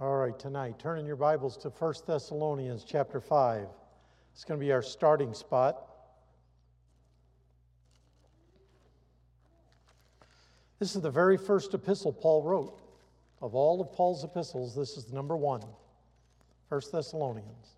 All right, tonight, turn in your Bibles to 1 Thessalonians chapter 5. It's going to be our starting spot. This is the very first epistle Paul wrote. Of all of Paul's epistles, this is the number one 1 Thessalonians.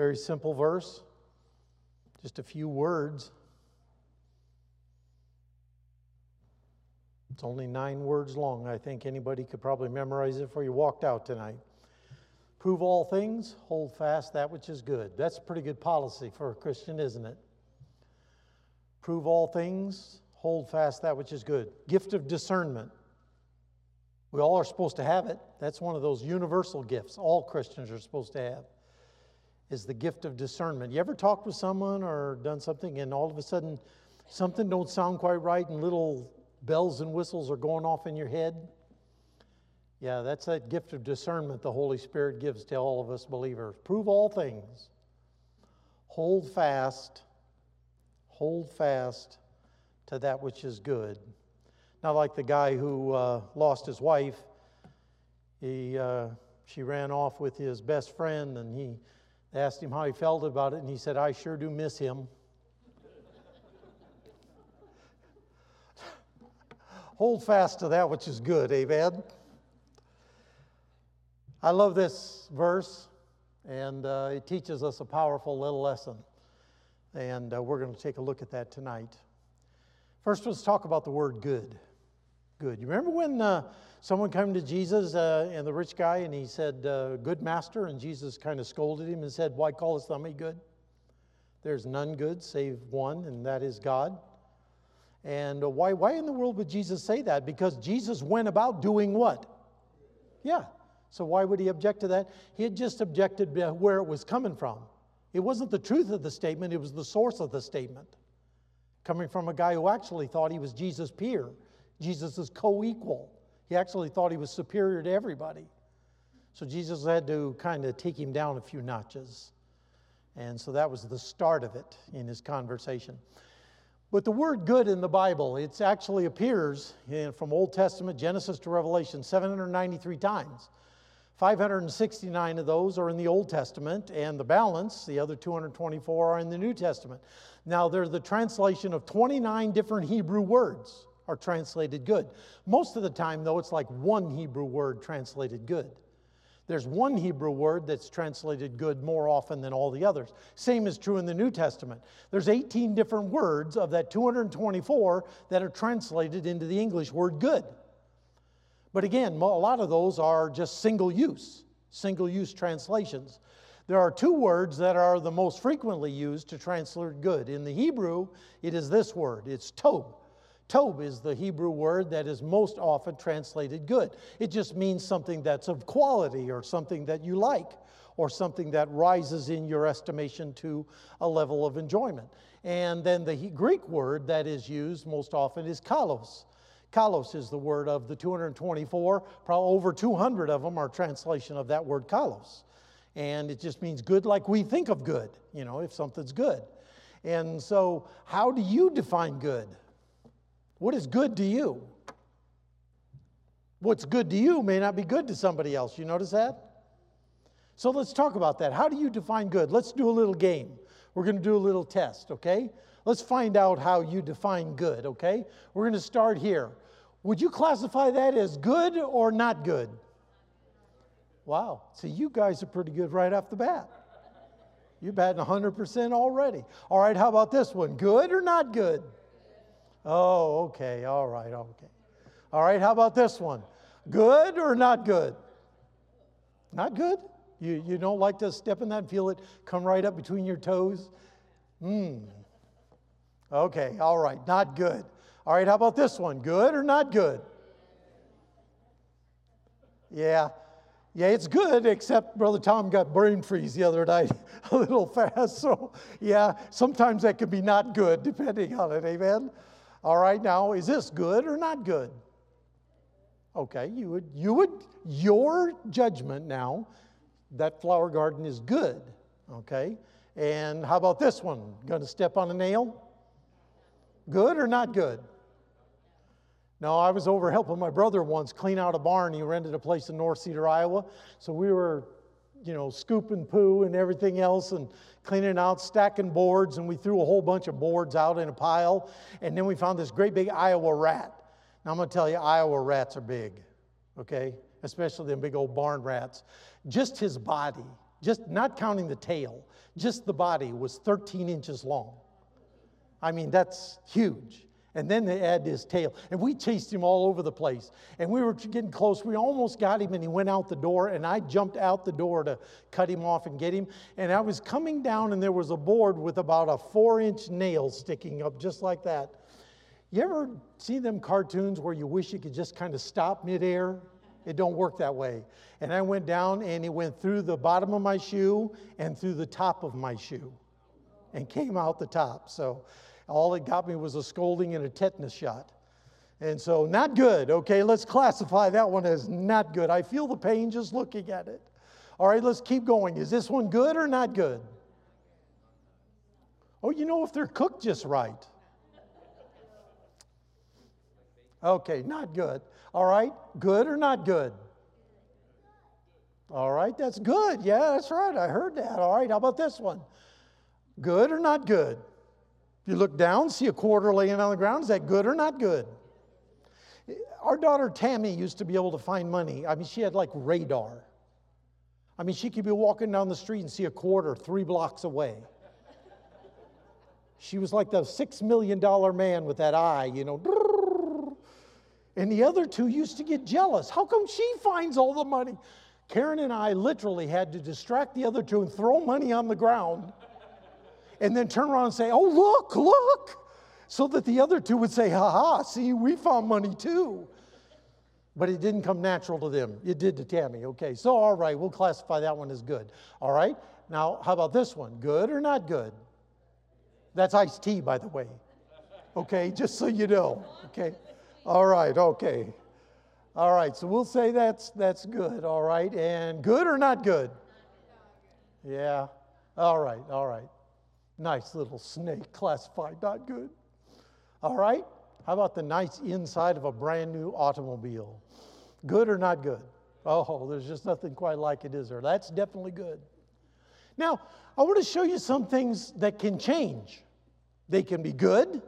Very simple verse, just a few words. It's only nine words long. I think anybody could probably memorize it before you walked out tonight. Prove all things, hold fast that which is good. That's a pretty good policy for a Christian, isn't it? Prove all things, hold fast that which is good. Gift of discernment. We all are supposed to have it. That's one of those universal gifts all Christians are supposed to have is the gift of discernment. You ever talked with someone or done something and all of a sudden something don't sound quite right and little bells and whistles are going off in your head? Yeah, that's that gift of discernment the Holy Spirit gives to all of us believers. Prove all things. Hold fast. Hold fast to that which is good. Not like the guy who uh, lost his wife. He, uh, she ran off with his best friend and he asked him how he felt about it, and he said, I sure do miss him. Hold fast to that which is good, amen. I love this verse, and uh, it teaches us a powerful little lesson. And uh, we're going to take a look at that tonight. First, let's talk about the word good. Good. You remember when uh, someone came to Jesus uh, and the rich guy and he said, uh, Good master? And Jesus kind of scolded him and said, Why callest thou me good? There's none good save one, and that is God. And uh, why, why in the world would Jesus say that? Because Jesus went about doing what? Yeah. So why would he object to that? He had just objected where it was coming from. It wasn't the truth of the statement, it was the source of the statement. Coming from a guy who actually thought he was Jesus' peer, Jesus' co equal. He actually thought he was superior to everybody. So Jesus had to kind of take him down a few notches. And so that was the start of it in his conversation. But the word good in the Bible, it actually appears in, from Old Testament, Genesis to Revelation, 793 times. 569 of those are in the Old Testament, and the balance, the other 224, are in the New Testament. Now, they're the translation of 29 different Hebrew words are translated good. Most of the time, though, it's like one Hebrew word translated good. There's one Hebrew word that's translated good more often than all the others. Same is true in the New Testament. There's 18 different words of that 224 that are translated into the English word good. But again, a lot of those are just single use, single use translations. There are two words that are the most frequently used to translate good. In the Hebrew, it is this word it's tov. Tob is the Hebrew word that is most often translated good. It just means something that's of quality or something that you like or something that rises in your estimation to a level of enjoyment. And then the Greek word that is used most often is kalos. Kalos is the word of the 224, probably over 200 of them are translation of that word kalos. And it just means good like we think of good, you know, if something's good. And so, how do you define good? What is good to you? What's good to you may not be good to somebody else. You notice that? So let's talk about that. How do you define good? Let's do a little game. We're going to do a little test, okay? Let's find out how you define good, okay? We're going to start here. Would you classify that as good or not good? Wow. See, you guys are pretty good right off the bat. You're batting 100% already. All right, how about this one? Good or not good? Oh, okay, all right, okay. All right, how about this one? Good or not good? Not good? You, you don't like to step in that and feel it come right up between your toes? Hmm. Okay, all right, not good. All right, how about this one? Good or not good? Yeah. Yeah, it's good, except Brother Tom got brain freeze the other night a little fast. So, yeah, sometimes that can be not good depending on it. Amen? All right, now, is this good or not good? Okay, you would, you would, your judgment now, that flower garden is good. Okay? And how about this one? To step on a nail? Good or not good? No, I was over helping my brother once clean out a barn. He rented a place in North Cedar, Iowa. So we were, you know, scooping poo and everything else and cleaning out, stacking boards, and we threw a whole bunch of boards out in a pile. And then we found this great big Iowa rat. Now I'm going to tell you, Iowa rats are big, okay? Especially them big old barn rats. Just his body, just not counting the tail, just the body was 13 inches long. I mean, that's huge. And then they add his tail. And we chased him all over the place. And we were getting close. We almost got him, and he went out the door. And I jumped out the door to cut him off and get him. And I was coming down, and there was a board with about a four inch nail sticking up, just like that. You ever see them cartoons where you wish you could just kind of stop midair? It don't work that way. And I went down, and it went through the bottom of my shoe and through the top of my shoe and came out the top. So all it got me was a scolding and a tetanus shot. And so, not good. Okay, let's classify that one as not good. I feel the pain just looking at it. All right, let's keep going. Is this one good or not good? Oh, you know, if they're cooked just right. Okay, not good. All right, good or not good? All right, that's good. Yeah, that's right. I heard that. All right, how about this one? Good or not good? You look down, see a quarter laying on the ground. Is that good or not good? Our daughter Tammy used to be able to find money. I mean, she had like radar. I mean, she could be walking down the street and see a quarter three blocks away. She was like the six million dollar man with that eye, you know. And the other two used to get jealous. How come she finds all the money? Karen and I literally had to distract the other two and throw money on the ground and then turn around and say, Oh, look, look, so that the other two would say, Ha ha, see, we found money too. But it didn't come natural to them. It did to Tammy. Okay, so all right, we'll classify that one as good. All right, now how about this one? Good or not good? That's iced tea, by the way. Okay, just so you know. Okay, all right, okay. All right, so we'll say that's that's good. All right, and good or not good? Yeah. All right, all right. Nice little snake, classified, not good. All right? How about the nice inside of a brand new automobile? Good or not good? Oh, there's just nothing quite like it, is there? That's definitely good. Now, I want to show you some things that can change. They can be good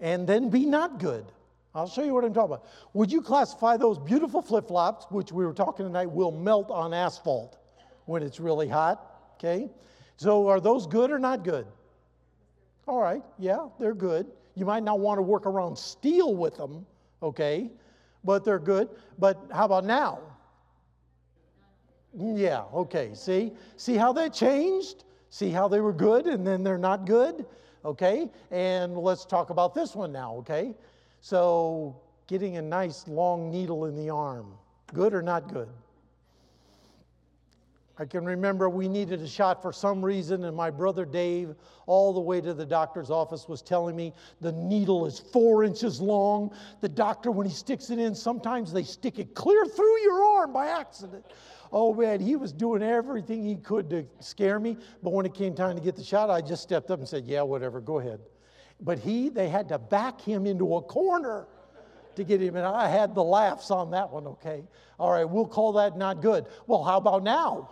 and then be not good. I'll show you what I'm talking about. Would you classify those beautiful flip flops, which we were talking tonight, will melt on asphalt when it's really hot? Okay? So, are those good or not good? All right, yeah, they're good. You might not want to work around steel with them, okay, but they're good. But how about now? Yeah, okay. See? See how that changed? See how they were good and then they're not good? Okay? And let's talk about this one now, okay? So, getting a nice long needle in the arm, good or not good? I can remember we needed a shot for some reason, and my brother Dave, all the way to the doctor's office, was telling me the needle is four inches long. The doctor, when he sticks it in, sometimes they stick it clear through your arm by accident. Oh man, he was doing everything he could to scare me, but when it came time to get the shot, I just stepped up and said, Yeah, whatever, go ahead. But he, they had to back him into a corner to get him, and I had the laughs on that one, okay? All right, we'll call that not good. Well, how about now?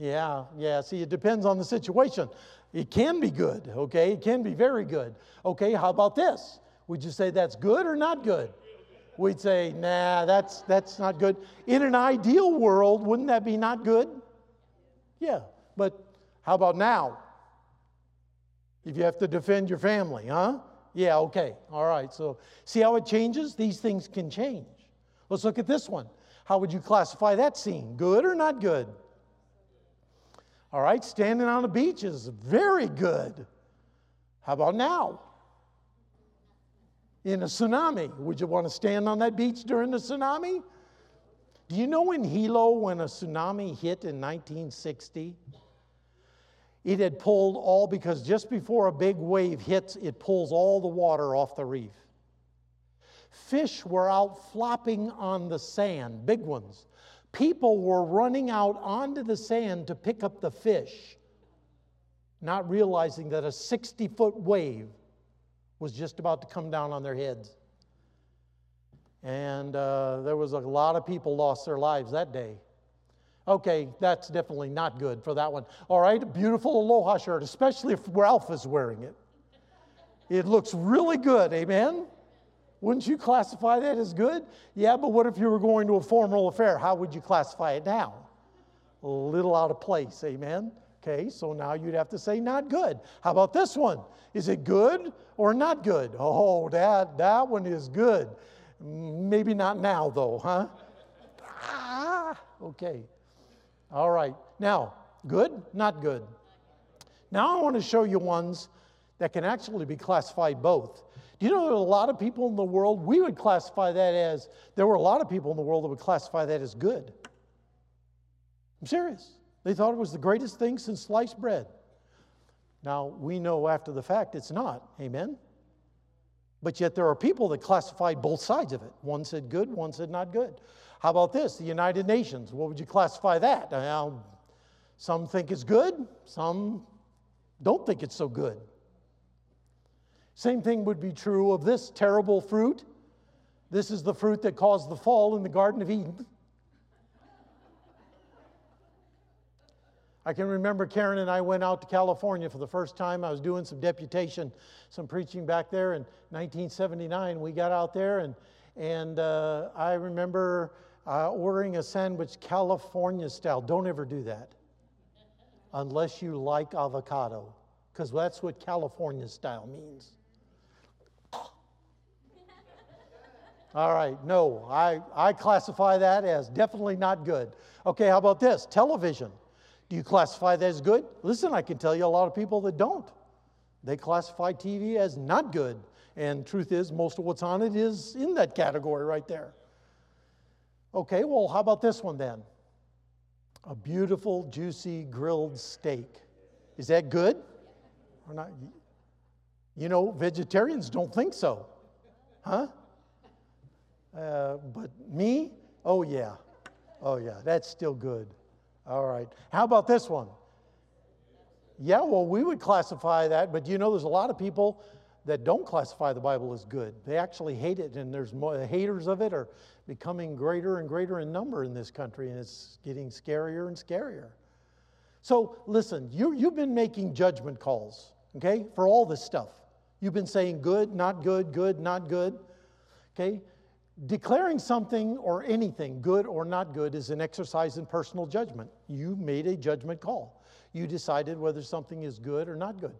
Yeah, yeah. See, it depends on the situation. It can be good, okay? It can be very good. Okay, how about this? Would you say that's good or not good? We'd say, nah, that's, that's not good. In an ideal world, wouldn't that be not good? Yeah, but how about now? If you have to defend your family, huh? Yeah, okay, all right. So, see how it changes? These things can change. Let's look at this one. How would you classify that scene? Good or not good? All right, standing on the beach is very good. How about now? In a tsunami, would you want to stand on that beach during the tsunami? Do you know in Hilo when a tsunami hit in 1960? It had pulled all, because just before a big wave hits, it pulls all the water off the reef. Fish were out flopping on the sand, big ones, People were running out onto the sand to pick up the fish, not realizing that a 60 foot wave was just about to come down on their heads. And uh, there was a lot of people lost their lives that day. Okay, that's definitely not good for that one. All right, beautiful aloha shirt, especially if Ralph is wearing it. It looks really good, amen? Wouldn't you classify that as good? Yeah, but what if you were going to a formal affair? How would you classify it now? A little out of place, amen? Okay, so now you'd have to say not good. How about this one? Is it good or not good? Oh, that, that one is good. Maybe not now, though, huh? Ah, okay. All right. Now, good, not good. Now I want to show you ones that can actually be classified both. Do you know there are a lot of people in the world, we would classify that as, there were a lot of people in the world that would classify that as good. I'm serious. They thought it was the greatest thing since sliced bread. Now, we know after the fact it's not. Amen? But yet there are people that classified both sides of it. One said good, one said not good. How about this? The United Nations. What would you classify that? Now, some think it's good, some don't think it's so good. Same thing would be true of this terrible fruit. This is the fruit that caused the fall in the Garden of Eden. I can remember Karen and I went out to California for the first time. I was doing some deputation, some preaching back there in 1979. We got out there, and, and uh, I remember uh, ordering a sandwich California style. Don't ever do that unless you like avocado, because that's what California style means. All right, no, I, I classify that as definitely not good. Okay, how about this? Television. Do you classify that as good? Listen, I can tell you a lot of people that don't. They classify TV as not good. And truth is, most of what's on it is in that category right there. Okay, well, how about this one then? A beautiful, juicy grilled steak. Is that good or not? You know, vegetarians don't think so. Huh? Uh, but me? Oh, yeah. Oh, yeah, that's still good. All right. How about this one? Yeah, well, we would classify that, but you know, there's a lot of people that don't classify the Bible as good. They actually hate it, and there's more the haters of it are becoming greater and greater in number in this country, and it's getting scarier and scarier. So, listen, you, you've been making judgment calls, okay, for all this stuff. You've been saying good, not good, good, not good, okay? Declaring something or anything, good or not good, is an exercise in personal judgment. You made a judgment call. You decided whether something is good or not good.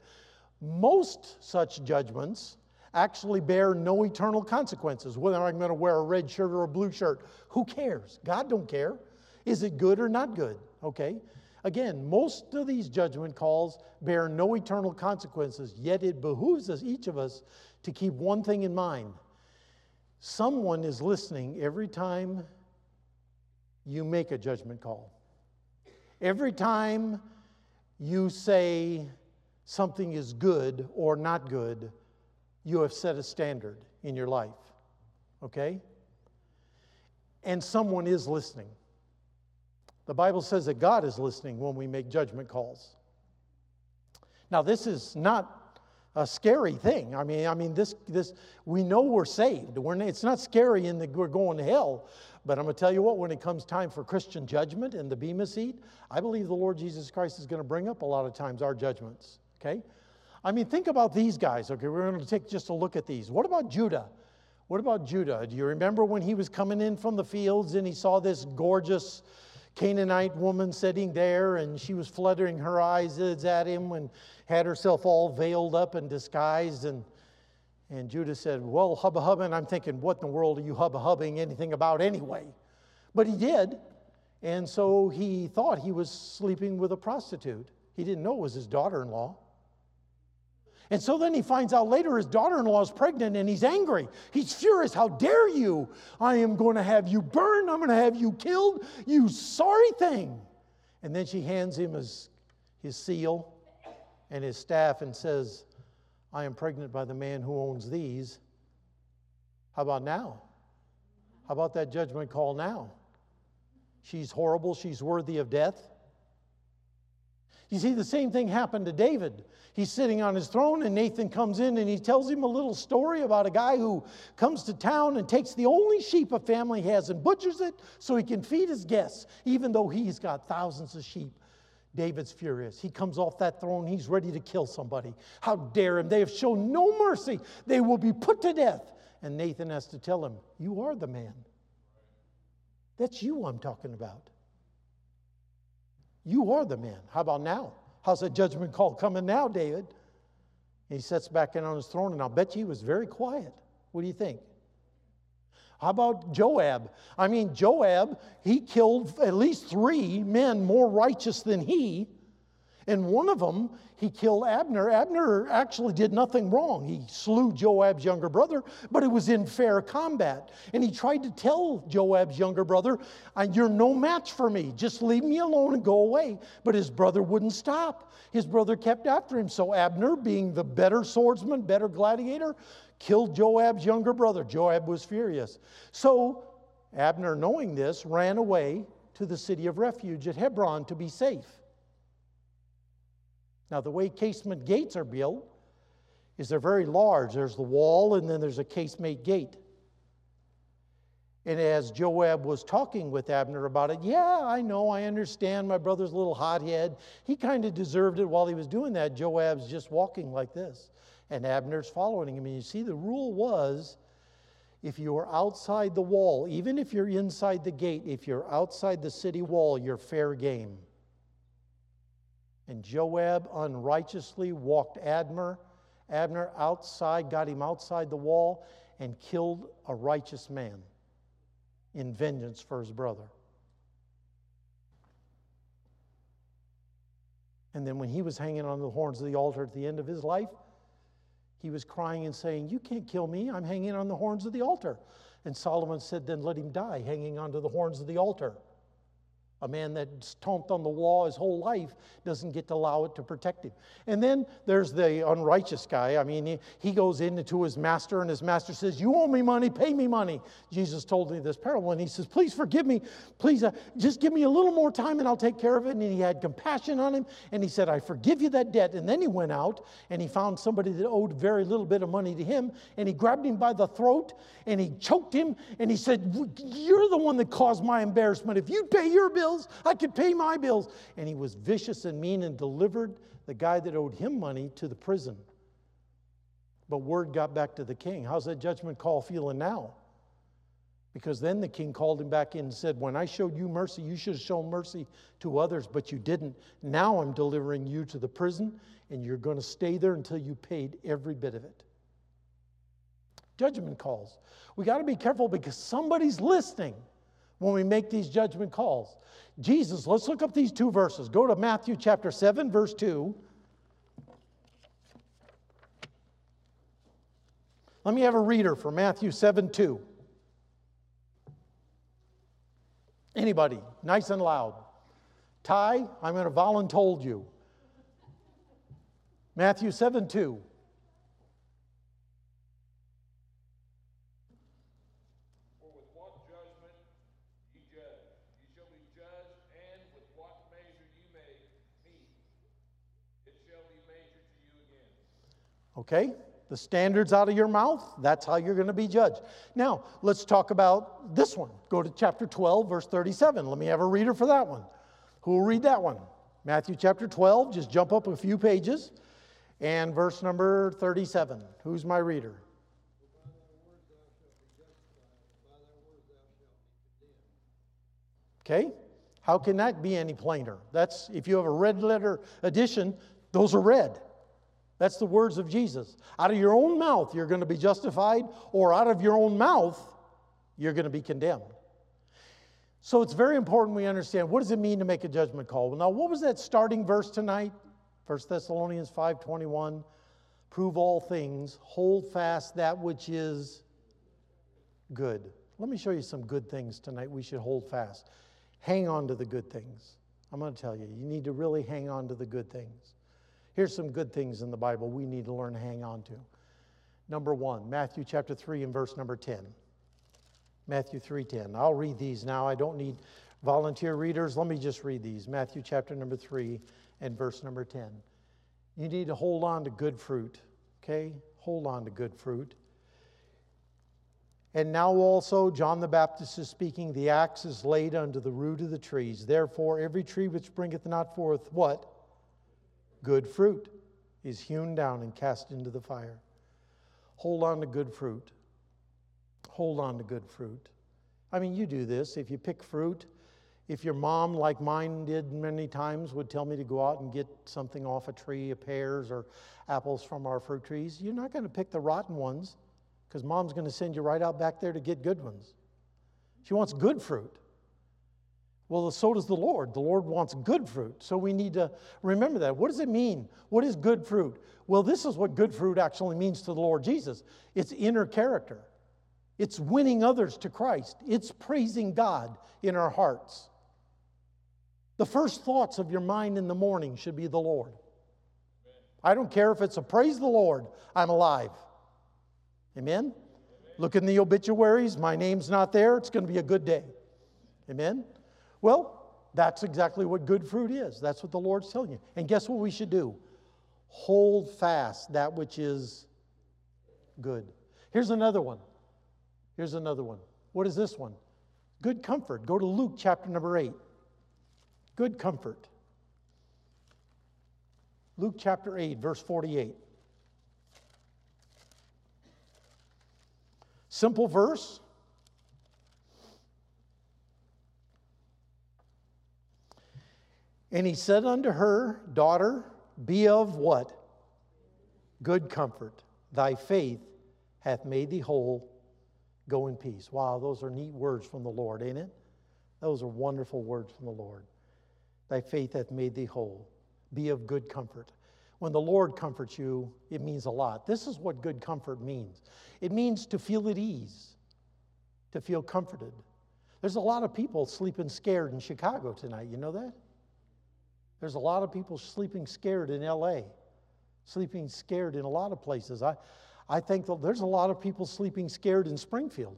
Most such judgments actually bear no eternal consequences. Whether I'm going to wear a red shirt or a blue shirt, who cares? God don't care. Is it good or not good? Okay? Again, most of these judgment calls bear no eternal consequences, yet it behooves us, each of us, to keep one thing in mind Someone is listening every time you make a judgment call. Every time you say something is good or not good, you have set a standard in your life. Okay? And someone is listening. The Bible says that God is listening when we make judgment calls. Now, this is not a scary thing. I mean, I mean, this, this, we know we're saved. We're, it's not scary in that we're going to hell. But I'm going to tell you what, when it comes time for Christian judgment and the Bema seat, I believe the Lord Jesus Christ is going to bring up a lot of times our judgments. Okay? I mean, think about these guys. Okay, we're going to take just a look at these. What about Judah? What about Judah? Do you remember when he was coming in from the fields and he saw this gorgeous Canaanite woman sitting there and she was fluttering her eyes at him and had herself all veiled up and disguised. And, and Judah said, Well, hubba hubba. And I'm thinking, What in the world are you hubba hubbing anything about anyway? But he did. And so he thought he was sleeping with a prostitute. He didn't know it was his daughter in law. And so then he finds out later his daughter in law is pregnant and he's angry. He's furious. How dare you? I am going to have you burned. I'm going to have you killed. You sorry thing. And then she hands him his, his seal and his staff and says, I am pregnant by the man who owns these. How about now? How about that judgment call now? She's horrible. She's worthy of death. You see, the same thing happened to David. He's sitting on his throne, and Nathan comes in and he tells him a little story about a guy who comes to town and takes the only sheep a family has and butchers it so he can feed his guests, even though he's got thousands of sheep. David's furious. He comes off that throne, he's ready to kill somebody. How dare him? They have shown no mercy. They will be put to death. And Nathan has to tell him, You are the man. That's you I'm talking about. You are the man. How about now? How's that judgment call coming now, David? He sits back in on his throne, and I'll bet you he was very quiet. What do you think? How about Joab? I mean, Joab, he killed at least three men more righteous than he. And one of them, he killed Abner. Abner actually did nothing wrong. He slew Joab's younger brother, but it was in fair combat. And he tried to tell Joab's younger brother, You're no match for me. Just leave me alone and go away. But his brother wouldn't stop. His brother kept after him. So Abner, being the better swordsman, better gladiator, killed Joab's younger brother. Joab was furious. So Abner, knowing this, ran away to the city of refuge at Hebron to be safe. Now, the way casement gates are built is they're very large. There's the wall, and then there's a casement gate. And as Joab was talking with Abner about it, yeah, I know, I understand. My brother's a little hothead. He kind of deserved it while he was doing that. Joab's just walking like this and Abner's following him. And you see, the rule was if you are outside the wall, even if you're inside the gate, if you're outside the city wall, you're fair game. And Joab unrighteously walked Abner, Abner outside, got him outside the wall, and killed a righteous man in vengeance for his brother. And then when he was hanging on the horns of the altar at the end of his life, he was crying and saying, You can't kill me. I'm hanging on the horns of the altar. And Solomon said, Then let him die hanging onto the horns of the altar. A man that's stomped on the wall his whole life doesn't get to allow it to protect him. And then there's the unrighteous guy. I mean, he, he goes into his master, and his master says, You owe me money, pay me money. Jesus told me this parable, and he says, Please forgive me. Please uh, just give me a little more time, and I'll take care of it. And he had compassion on him, and he said, I forgive you that debt. And then he went out, and he found somebody that owed very little bit of money to him, and he grabbed him by the throat, and he choked him, and he said, You're the one that caused my embarrassment. If you pay your bill, bills. I could pay my bills. And he was vicious and mean and delivered the guy that owed him money to the prison. But word got back to the king. How's that judgment call feeling now? Because then the king called him back in and said, When I showed you mercy, you should have shown mercy to others, but you didn't. Now I'm delivering you to the prison, and you're going to stay there until you paid every bit of it. Judgment calls. We got to be careful because somebody's listening when we make these judgment calls. Jesus, let's look up these two verses. Go to Matthew chapter 7, verse 2. Let me have a reader for Matthew 7 2. Anybody, nice and loud. Ty, I'm going to voluntold you. Matthew 7 2. Okay? The standards out of your mouth, that's how you're going to be judged. Now, let's talk about this one. Go to chapter 12, verse 37. Let me have a reader for that one. Who will read that one? Matthew chapter 12, just jump up a few pages, and verse number 37. Who's my reader? Okay? How can that be any plainer? That's if you have a red letter edition, those are red. That's the words of Jesus. Out of your own mouth, you're going to be justified, or out of your own mouth, you're going to be condemned. So it's very important we understand what does it mean to make a judgment call. Well, Now, what was that starting verse tonight? 1 Thessalonians 5:21. Prove all things, hold fast that which is good. Let me show you some good things tonight we should hold fast. Hang on to the good things. I'm going to tell you, you need to really hang on to the good things. Here's some good things in the Bible we need to learn to hang on to. Number one, Matthew chapter 3 and verse number 10. Matthew 3:10. I'll read these now. I don't need Volunteer readers, let me just read these Matthew chapter number 3 and verse number 10. You need to hold on to good fruit, okay? Hold on to good fruit. And now also, John the Baptist is speaking, the axe is laid under the root of the trees. Therefore, every tree which bringeth not forth what? Good fruit is hewn down and cast into the fire. Hold on to good fruit. Hold on to good fruit. I mean, you do this. If you pick fruit, if your mom, like mine did many times, would tell me to go out and get something off a tree, of pears or apples from our fruit trees, you're not going to pick the rotten ones because mom's going to send you right out back there to get good ones. She wants good fruit. Well, so does the Lord. The Lord wants good fruit. So we need to remember that. What does it mean? What is good fruit? Well, this is what good fruit actually means to the Lord Jesus it's inner character, it's winning others to Christ, it's praising God in our hearts. The first thoughts of your mind in the morning should be the Lord. I don't care if it's a praise the Lord, I'm alive. Amen? Look in the obituaries, my name's not there, it's going to be a good day. Amen? Well, that's exactly what good fruit is. That's what the Lord's telling you. And guess what we should do? Hold fast that which is good. Here's another one. Here's another one. What is this one? Good comfort. Go to Luke chapter number 8. Good comfort. Luke chapter 8, verse 48. Simple verse. And he said unto her, Daughter, be of what? Good comfort. Thy faith hath made thee whole. Go in peace. Wow, those are neat words from the Lord, ain't it? Those are wonderful words from the Lord. Thy faith hath made thee whole. Be of good comfort. When the Lord comforts you, it means a lot. This is what good comfort means it means to feel at ease, to feel comforted. There's a lot of people sleeping scared in Chicago tonight. You know that? There's a lot of people sleeping scared in LA, sleeping scared in a lot of places. I, I think there's a lot of people sleeping scared in Springfield.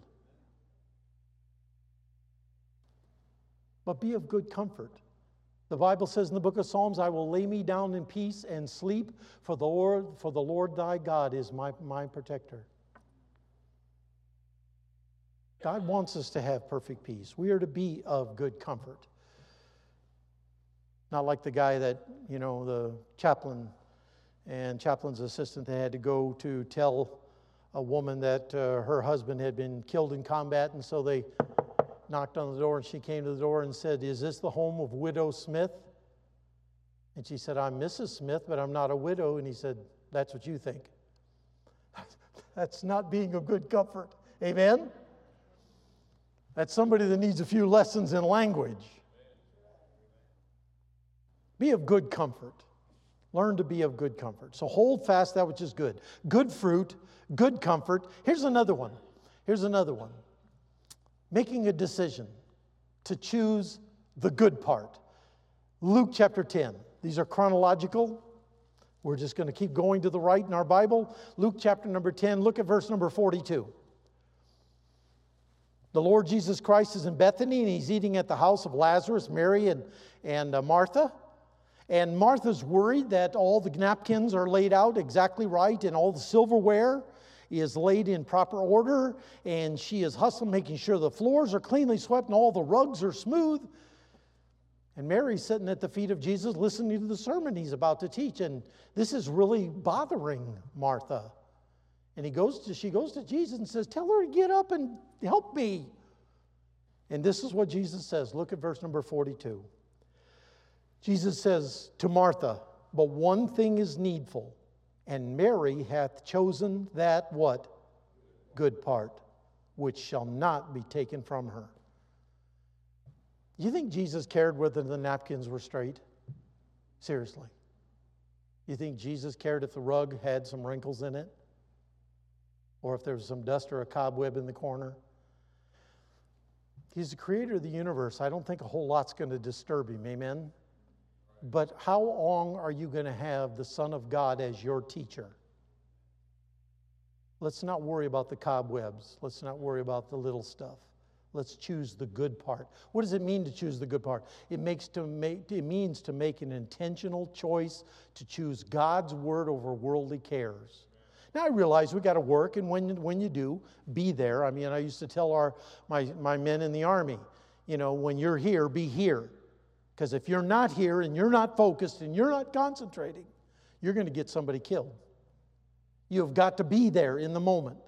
But be of good comfort. The Bible says in the book of Psalms, I will lay me down in peace and sleep, for the Lord, for the Lord thy God is my, my protector. God wants us to have perfect peace. We are to be of good comfort. Not like the guy that, you know, the chaplain and chaplain's assistant, they had to go to tell a woman that uh, her husband had been killed in combat, and so they knocked on the door and she came to the door and said, Is this the home of Widow Smith? And she said, I'm Mrs. Smith, but I'm not a widow. And he said, That's what you think. That's not being of good comfort. Amen? That's somebody that needs a few lessons in language. Be of good comfort. Learn to be of good comfort. So hold fast that which is good. Good fruit, good comfort. Here's another one. Here's another one making a decision to choose the good part. Luke chapter 10. These are chronological. We're just going to keep going to the right in our Bible. Luke chapter number 10, look at verse number 42. The Lord Jesus Christ is in Bethany and he's eating at the house of Lazarus, Mary, and, and uh, Martha. And Martha's worried that all the napkins are laid out exactly right and all the silverware is laid in proper order, and she is hustling, making sure the floors are cleanly swept and all the rugs are smooth. And Mary's sitting at the feet of Jesus listening to the sermon he's about to teach. And this is really bothering Martha. And he goes to, she goes to Jesus and says, Tell her to get up and help me. And this is what Jesus says. Look at verse number 42. Jesus says to Martha, But one thing is needful and Mary hath chosen that what? Good part, which shall not be taken from her. You think Jesus cared whether the napkins were straight? Seriously. You think Jesus cared if the rug had some wrinkles in it? Or if there was some dust or a cobweb in the corner? He's the creator of the universe. I don't think a whole lot's going to disturb him. Amen? But how long are you going to have the Son of God as your teacher? Let's not worry about the cobwebs. Let's not worry about the little stuff. Let's choose the good part. What does it mean to choose the good part? It, makes to make, it means to make an intentional choice to choose God's word over worldly cares. Now I realize we got to work, and when, when you do, be there. I mean, I used to tell our, my, my men in the army, you know, when you're here, be here. Because if you're not here and you're not focused and you're not concentrating, you're going to get somebody killed. You've got to be there in the moment.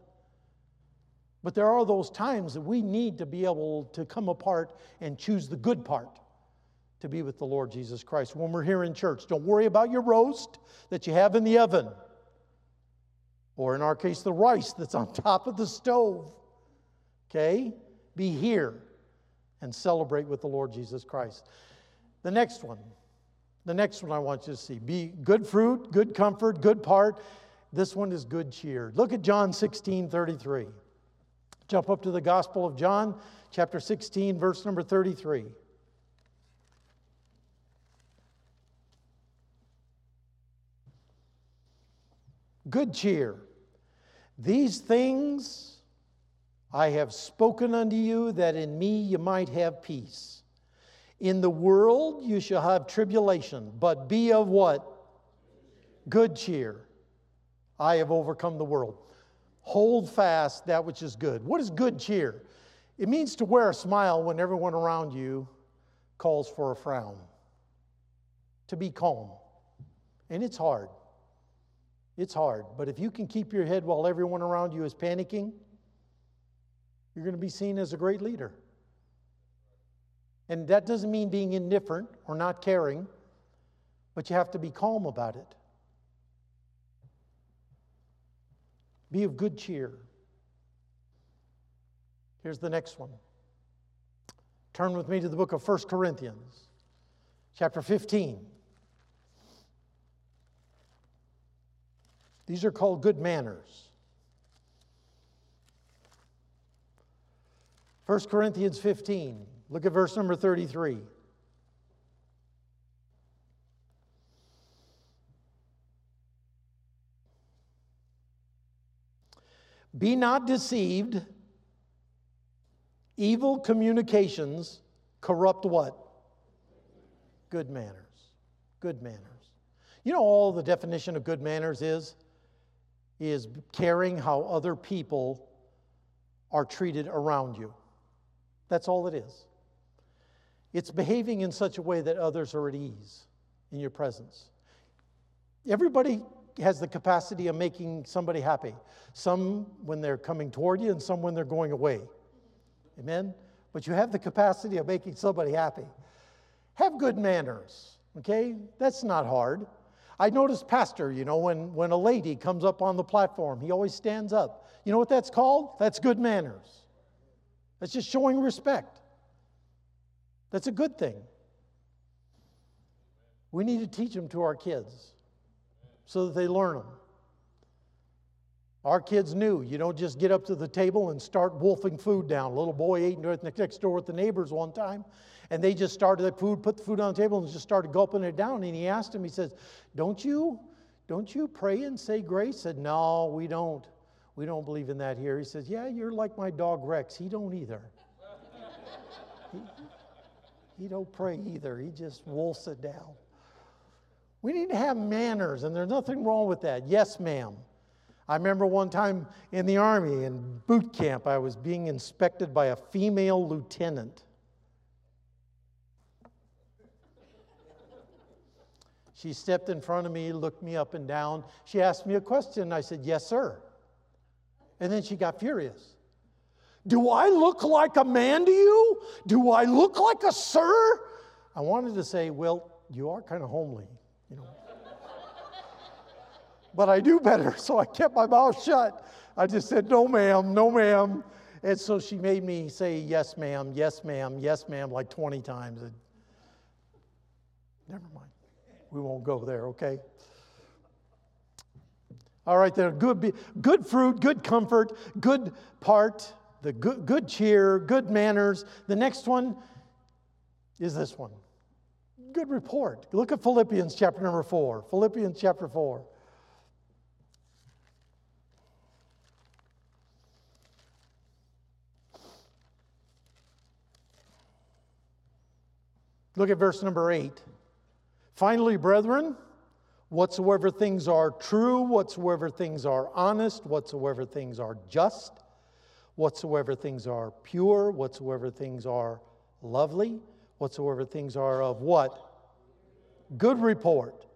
But there are those times that we need to be able to come apart and choose the good part to be with the Lord Jesus Christ. When we're here in church, don't worry about your roast that you have in the oven, or in our case, the rice that's on top of the stove. Okay? Be here and celebrate with the Lord Jesus Christ. The next one, the next one I want you to see be good fruit, good comfort, good part. This one is good cheer. Look at John 16 33. Jump up to the Gospel of John, chapter 16, verse number 33. Good cheer. These things I have spoken unto you, that in me you might have peace. In the world you shall have tribulation, but be of what? Good cheer. I have overcome the world. Hold fast that which is good. What is good cheer? It means to wear a smile when everyone around you calls for a frown, to be calm. And it's hard. It's hard. But if you can keep your head while everyone around you is panicking, you're going to be seen as a great leader. And that doesn't mean being indifferent or not caring, but you have to be calm about it. Be of good cheer. Here's the next one. Turn with me to the book of 1 Corinthians, chapter 15. These are called good manners. 1 Corinthians 15, look at verse number 33. Be not deceived. Evil communications corrupt what? Good manners. Good manners. You know all the definition of good manners is? Is caring how other people are treated around you. That's all it is. It's behaving in such a way that others are at ease in your presence. Everybody has the capacity of making somebody happy. Some when they're coming toward you, and some when they're going away. Amen? But you have the capacity of making somebody happy. Have good manners, okay? That's not hard. I noticed Pastor, you know, when, when a lady comes up on the platform, he always stands up. You know what that's called? That's good manners. That's just showing respect. That's a good thing. We need to teach them to our kids so that they learn them. Our kids knew you don't just get up to the table and start wolfing food down. A little boy ate next door with the neighbors one time, and they just started that food, put the food on the table, and just started gulping it down. And he asked him, he says, "Don't you, don't you pray and say grace?" Said, "No, we don't. We don't believe in that here." He says, "Yeah, you're like my dog Rex. He don't either. He, don't pray either. He just wolfs it down." We need to have manners, and there's nothing wrong with that. Yes, ma'am. I remember one time in the Army, in boot camp, I was being inspected by a female lieutenant. She stepped in front of me, looked me up and down. She asked me a question. I said, Yes, sir. And then she got furious. Do I look like a man to you? Do I look like a sir? I wanted to say, Well, you are kind of homely you know. but I do better, so I kept my mouth shut. I just said, no, ma'am, no, ma'am. And so she made me say, yes, ma'am, yes, ma'am, yes, ma'am, like 20 times. And never mind. We won't go there, okay? All right, then, good, good fruit, good comfort, good part, the good, good cheer, good manners. The next one is this one good report. Look at Philippians chapter number four. Philippians chapter four. Look at verse number eight. Finally, brethren, whatsoever things are true, whatsoever things are honest, whatsoever things are just, whatsoever things are pure, whatsoever things are lovely, whatsoever things are of what? Good report.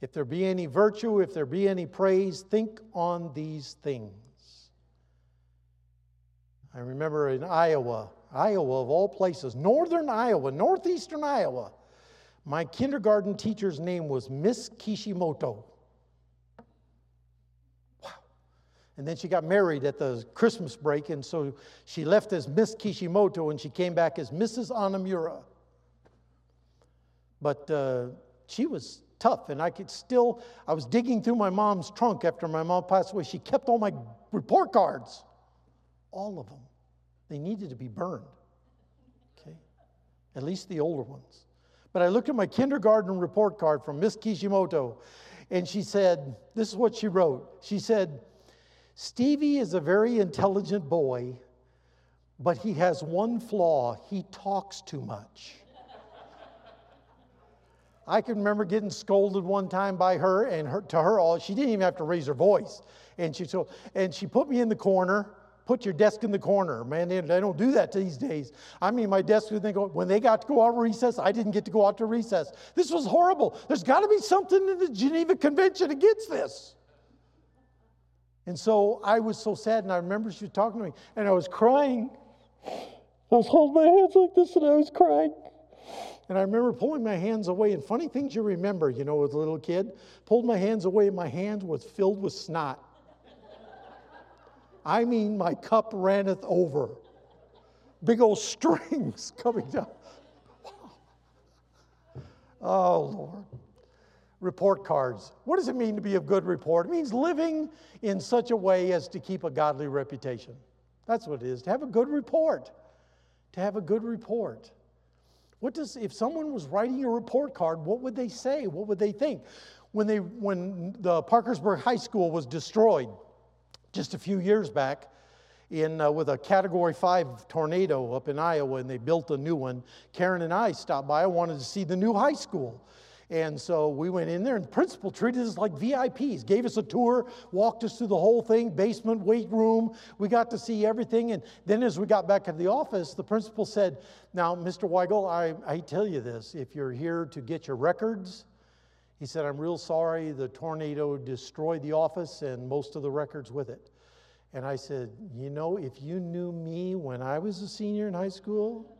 If there be any virtue, if there be any praise, think on these things. I remember in Iowa, Iowa of all places, northern Iowa, northeastern Iowa, my kindergarten teacher's name was Miss Kishimoto. Wow. And then she got married at the Christmas break, and so she left as Miss Kishimoto and she came back as Mrs. Anamura. But uh, she was tough, and I could still, I was digging through my mom's trunk after my mom passed away. She kept all my report cards, all of them. They needed to be burned, okay? At least the older ones. But I looked at my kindergarten report card from Miss Kishimoto, and she said, This is what she wrote. She said, Stevie is a very intelligent boy, but he has one flaw he talks too much. I can remember getting scolded one time by her, and her, to her, all she didn't even have to raise her voice, and she so, and she put me in the corner, put your desk in the corner. Man, they, they don't do that these days. I mean, my desk, when they, go, when they got to go out to recess, I didn't get to go out to recess. This was horrible. There's got to be something in the Geneva Convention against this. And so I was so sad, and I remember she was talking to me, and I was crying. I was holding my hands like this, and I was crying. And I remember pulling my hands away, and funny things you remember, you know, as a little kid. Pulled my hands away, and my hand was filled with snot. I mean, my cup ranneth over. Big old strings coming down. Oh, Lord. Report cards. What does it mean to be a good report? It means living in such a way as to keep a godly reputation. That's what it is, to have a good report. To have a good report. What does, if someone was writing a report card, what would they say? What would they think? When, they, when the Parkersburg High School was destroyed, just a few years back in, uh, with a Category 5 tornado up in Iowa, and they built a new one. Karen and I stopped by. I wanted to see the new high school. And so we went in there, and the principal treated us like VIPs, gave us a tour, walked us through the whole thing basement, weight room. We got to see everything. And then as we got back to the office, the principal said, Now, Mr. Wygle, I, I tell you this if you're here to get your records, he said, I'm real sorry the tornado destroyed the office and most of the records with it. And I said, You know, if you knew me when I was a senior in high school,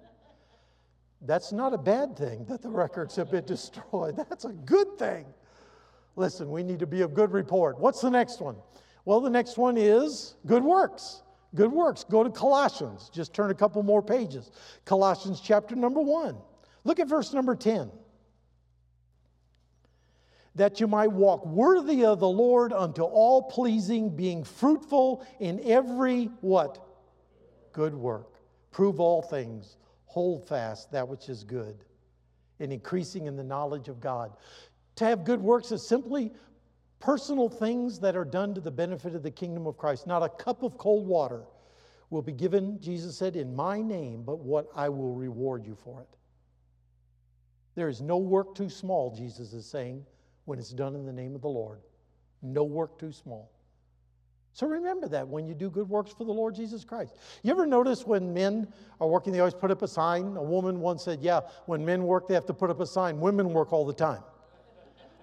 that's not a bad thing that the records have been destroyed. That's a good thing. Listen, we need to be of good report. What's the next one? Well, the next one is good works. Good works. Go to Colossians. Just turn a couple more pages. Colossians chapter number one. Look at verse number 10 that you might walk worthy of the Lord unto all pleasing, being fruitful in every what? Good work. Prove all things. Hold fast that which is good. And increasing in the knowledge of God. To have good works is simply personal things that are done to the benefit of the kingdom of Christ. Not a cup of cold water will be given, Jesus said, in my name, but what I will reward you for it. There is no work too small, Jesus is saying, when it's done in the name of the Lord. No work too small. So remember that when you do good works for the Lord Jesus Christ. You ever notice when men are working, they always put up a sign? A woman once said, Yeah, when men work, they have to put up a sign. Women work all the time.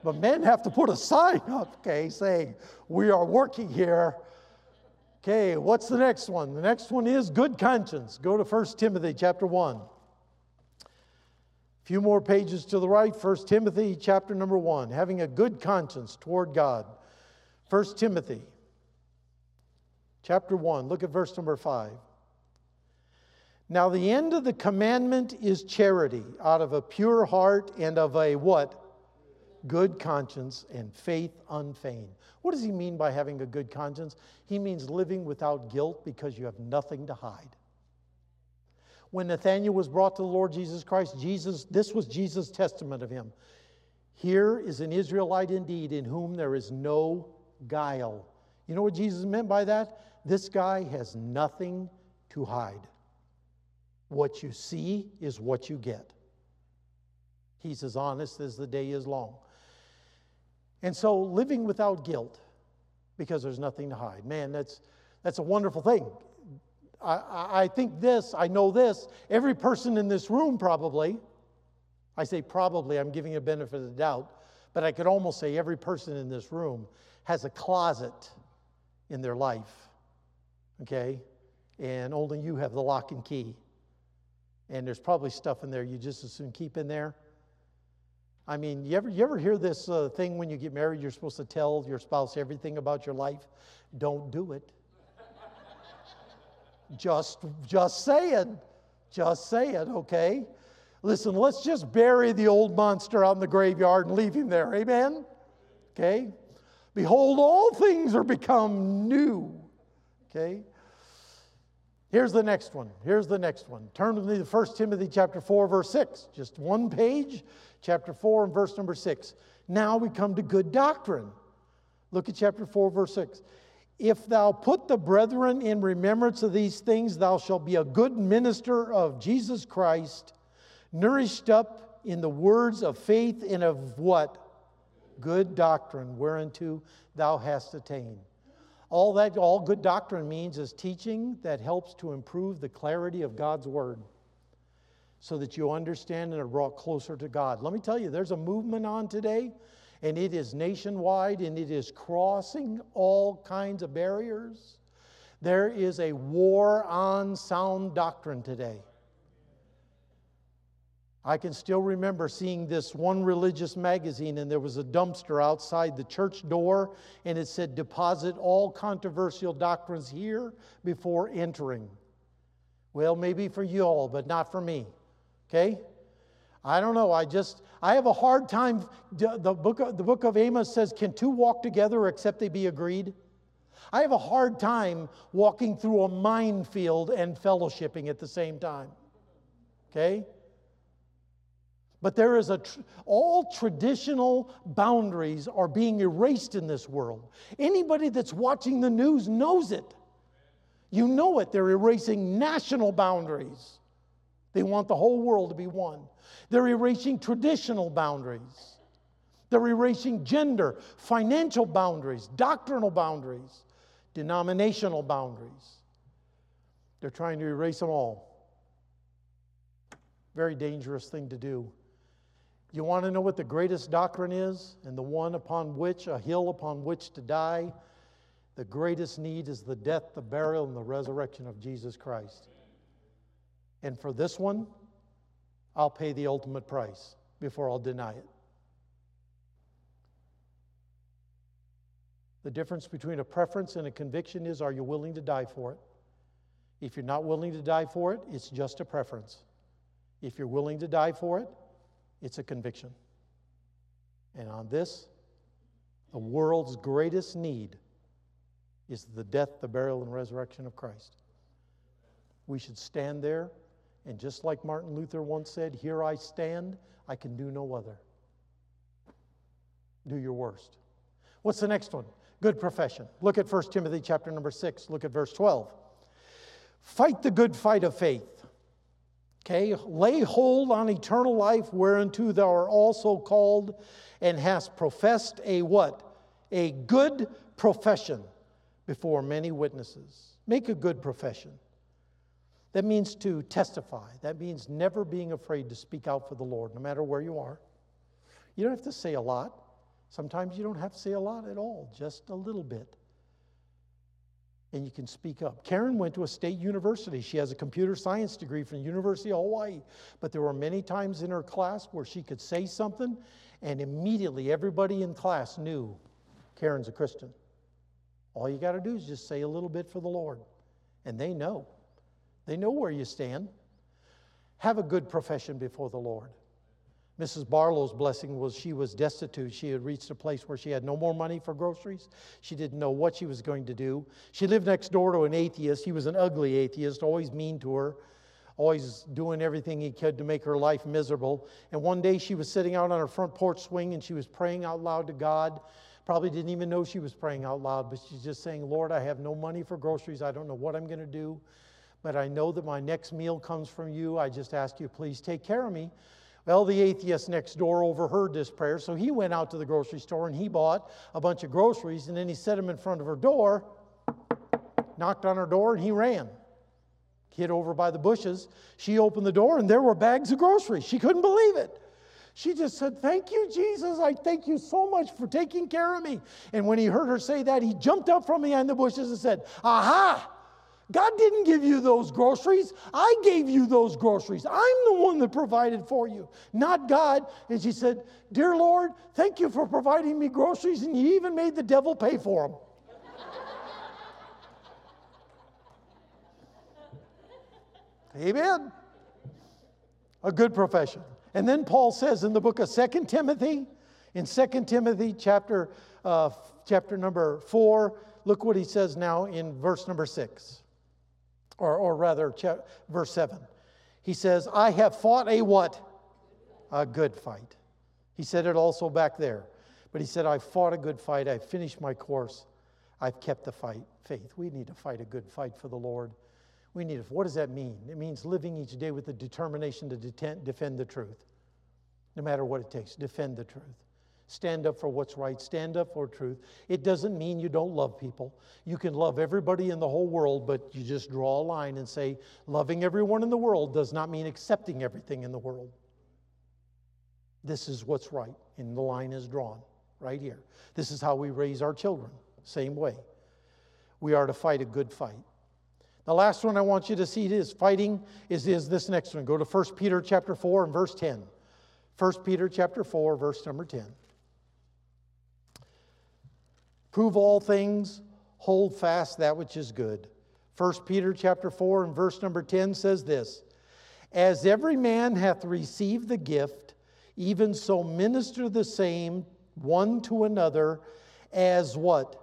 But men have to put a sign up, okay, saying, We are working here. Okay, what's the next one? The next one is good conscience. Go to 1 Timothy chapter 1 A few more pages to the right 1 timothy chapter number 1 having a good conscience toward god 1 timothy chapter 1 look at verse number 5 now the end of the commandment is charity out of a pure heart and of a what good conscience and faith unfeigned what does he mean by having a good conscience he means living without guilt because you have nothing to hide when Nathanael was brought to the Lord Jesus Christ, Jesus, this was Jesus' testament of him. Here is an Israelite indeed in whom there is no guile. You know what Jesus meant by that? This guy has nothing to hide. What you see is what you get. He's as honest as the day is long. And so living without guilt because there's nothing to hide. Man, that's, that's a wonderful thing. I, I think this, I know this, every person in this room probably, I say probably, I'm giving a benefit of the doubt, but I could almost say every person in this room has a closet in their life, okay? And only you have the lock and key. And there's probably stuff in there you just as soon keep in there. I mean, you ever, you ever hear this uh, thing when you get married, you're supposed to tell your spouse everything about your life? Don't do it. just, just saying. Just saying, okay? Listen, let's just bury the old monster out in the graveyard and leave him there. Amen? Okay? Behold, all things are become new. Okay? Here's the next one. Here's the next one. Turn to me to 1 Timothy chapter 4, verse 6. Just one page, chapter 4 and verse number 6. Now we come to good doctrine. Look at chapter 4, verse 6. If thou put the brethren in remembrance of these things, thou shalt be a good minister of Jesus Christ nourished up in the words of faith and of what? Good doctrine, whereunto thou hast attained. All that all good doctrine means is teaching that helps to improve the clarity of God's word so that you understand and are brought closer to God. Let me tell you, there's a movement on today, and it is nationwide and it is crossing all kinds of barriers. There is a war on sound doctrine today. I can still remember seeing this one religious magazine, and there was a dumpster outside the church door, and it said, Deposit all controversial doctrines here before entering. Well, maybe for you all, but not for me. Okay? I don't know. I just, I have a hard time. The book, of, the book of Amos says, Can two walk together except they be agreed? I have a hard time walking through a minefield and fellowshipping at the same time. Okay? But there is a, tr- all traditional boundaries are being erased in this world. Anybody that's watching the news knows it. You know it. They're erasing national boundaries. They want the whole world to be one. They're erasing traditional boundaries. They're erasing gender, financial boundaries, doctrinal boundaries, denominational boundaries. They're trying to erase them all. Very dangerous thing to do. You want to know what the greatest doctrine is and the one upon which, a hill upon which to die? The greatest need is the death, the burial, and the resurrection of Jesus Christ. And for this one, I'll pay the ultimate price before I'll deny it. The difference between a preference and a conviction is are you willing to die for it? If you're not willing to die for it, it's just a preference. If you're willing to die for it, it's a conviction. And on this, the world's greatest need is the death, the burial, and resurrection of Christ. We should stand there, and just like Martin Luther once said, Here I stand, I can do no other. Do your worst. What's the next one? Good profession. Look at 1 Timothy chapter number 6. Look at verse 12. Fight the good fight of faith. Okay, lay hold on eternal life whereunto thou art also called and hast professed a what? A good profession before many witnesses. Make a good profession. That means to testify. That means never being afraid to speak out for the Lord, no matter where you are. You don't have to say a lot. Sometimes you don't have to say a lot at all, just a little bit and you can speak up. Karen went to a state university. She has a computer science degree from the University of Hawaii. But there were many times in her class where she could say something, and immediately everybody in class knew Karen's a Christian. All you got to do is just say a little bit for the Lord, and they know. They know where you stand. Have a good profession before the Lord. Mrs. Barlow's blessing was she was destitute. She had reached a place where she had no more money for groceries. She didn't know what she was going to do. She lived next door to an atheist. He was an ugly atheist, always mean to her, always doing everything he could to make her life miserable. And one day she was sitting out on her front porch swing and she was praying out loud to God. Probably didn't even know she was praying out loud, but she's just saying, Lord, I have no money for groceries. I don't know what I'm going to do, but I know that my next meal comes from you. I just ask you, please take care of me. Well, the atheist next door overheard this prayer, so he went out to the grocery store and he bought a bunch of groceries, and then he set them in front of her door, knocked on her door, and he ran. Hid over by the bushes. She opened the door, and there were bags of groceries. She couldn't believe it. She just said, Thank you, Jesus. I thank you so much for taking care of me. And when he heard her say that, he jumped up from behind the bushes and said, Aha! God didn't give you those groceries. I gave you those groceries. I'm the one that provided for you, not God. And she said, Dear Lord, thank you for providing me groceries, and you even made the devil pay for them. Amen. A good profession. And then Paul says in the book of Second Timothy, in Second Timothy chapter, uh, chapter number 4, look what he says now in verse number 6 or, or rather, verse 7. He says, I have fought a what? A good fight. He said it also back there. But he said, I fought a good fight. I finished my course. I've kept the fight. Faith. We need to fight a good fight for the Lord. We need to, what does that mean? It means living each day with the determination to defend the truth, no matter what it takes. Defend the truth. Stand up for what's right. Stand up for truth. It doesn't mean you don't love people. You can love everybody in the whole world, but you just draw a line and say, loving everyone in the world does not mean accepting everything in the world. This is what's right, and the line is drawn right here. This is how we raise our children, same way. We are to fight a good fight. The last one I want you to see is fighting is, is this next one. Go to 1 Peter chapter 4 and verse 10. 1 Peter chapter 4, verse number 10. Prove all things, hold fast that which is good. 1 Peter chapter 4 and verse number 10 says this As every man hath received the gift, even so minister the same one to another as what?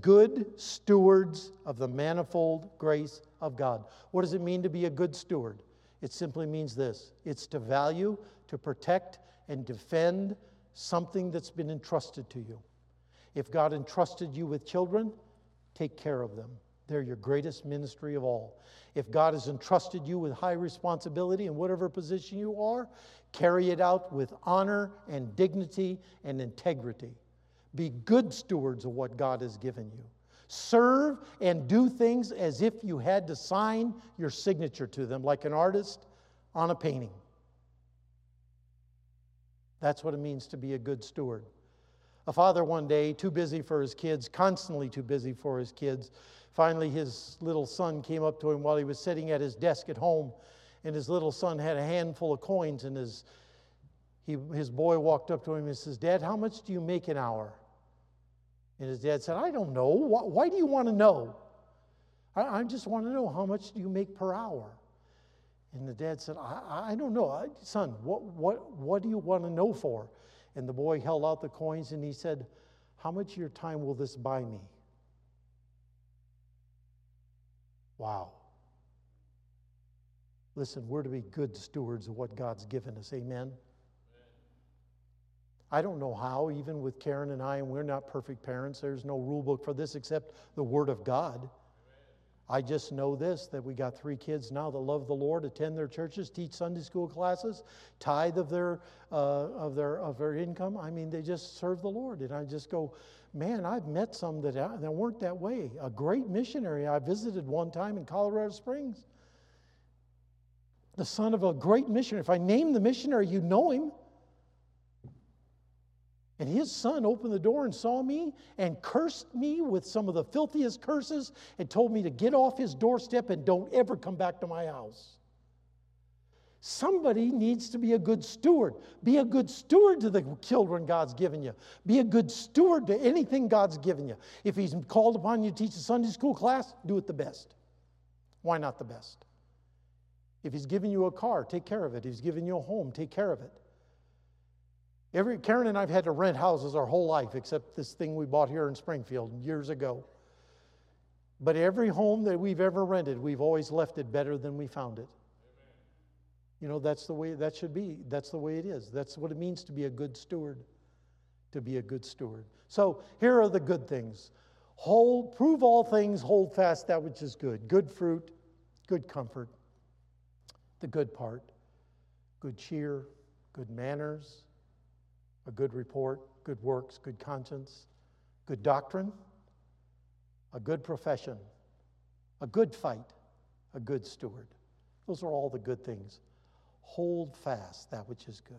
Good stewards of the manifold grace of God. What does it mean to be a good steward? It simply means this it's to value, to protect, and defend something that's been entrusted to you. If God entrusted you with children, take care of them. They're your greatest ministry of all. If God has entrusted you with high responsibility in whatever position you are, carry it out with honor and dignity and integrity. Be good stewards of what God has given you. Serve and do things as if you had to sign your signature to them, like an artist on a painting. That's what it means to be a good steward. A father one day, too busy for his kids, constantly too busy for his kids. Finally, his little son came up to him while he was sitting at his desk at home, and his little son had a handful of coins, and his, he, his boy walked up to him and says, Dad, how much do you make an hour? And his dad said, I don't know. Why, why do you want to know? I, I, just want to know how much do you make per hour? And the dad said, I, I don't know. Son, what, what, what do you want to know for? And the boy held out the coins and he said, How much of your time will this buy me? Wow. Listen, we're to be good stewards of what God's given us. Amen. I don't know how, even with Karen and I, and we're not perfect parents, there's no rule book for this except the Word of God. I just know this that we got three kids now that love the Lord, attend their churches, teach Sunday school classes, tithe of their, uh, of their, of their income. I mean, they just serve the Lord. And I just go, man, I've met some that, uh, that weren't that way. A great missionary I visited one time in Colorado Springs. The son of a great missionary. If I name the missionary, you know him. And his son opened the door and saw me and cursed me with some of the filthiest curses and told me to get off his doorstep and don't ever come back to my house. Somebody needs to be a good steward. Be a good steward to the children God's given you. Be a good steward to anything God's given you. If He's called upon you to teach a Sunday school class, do it the best. Why not the best? If He's given you a car, take care of it. If He's given you a home, take care of it. Every, Karen and I have had to rent houses our whole life, except this thing we bought here in Springfield years ago. But every home that we've ever rented, we've always left it better than we found it. You know, that's the way that should be. That's the way it is. That's what it means to be a good steward. To be a good steward. So here are the good things. Hold, prove all things, hold fast that which is good. Good fruit, good comfort. The good part. good cheer, good manners, a good report, good works, good conscience, good doctrine, a good profession, a good fight, a good steward. Those are all the good things. Hold fast that which is good.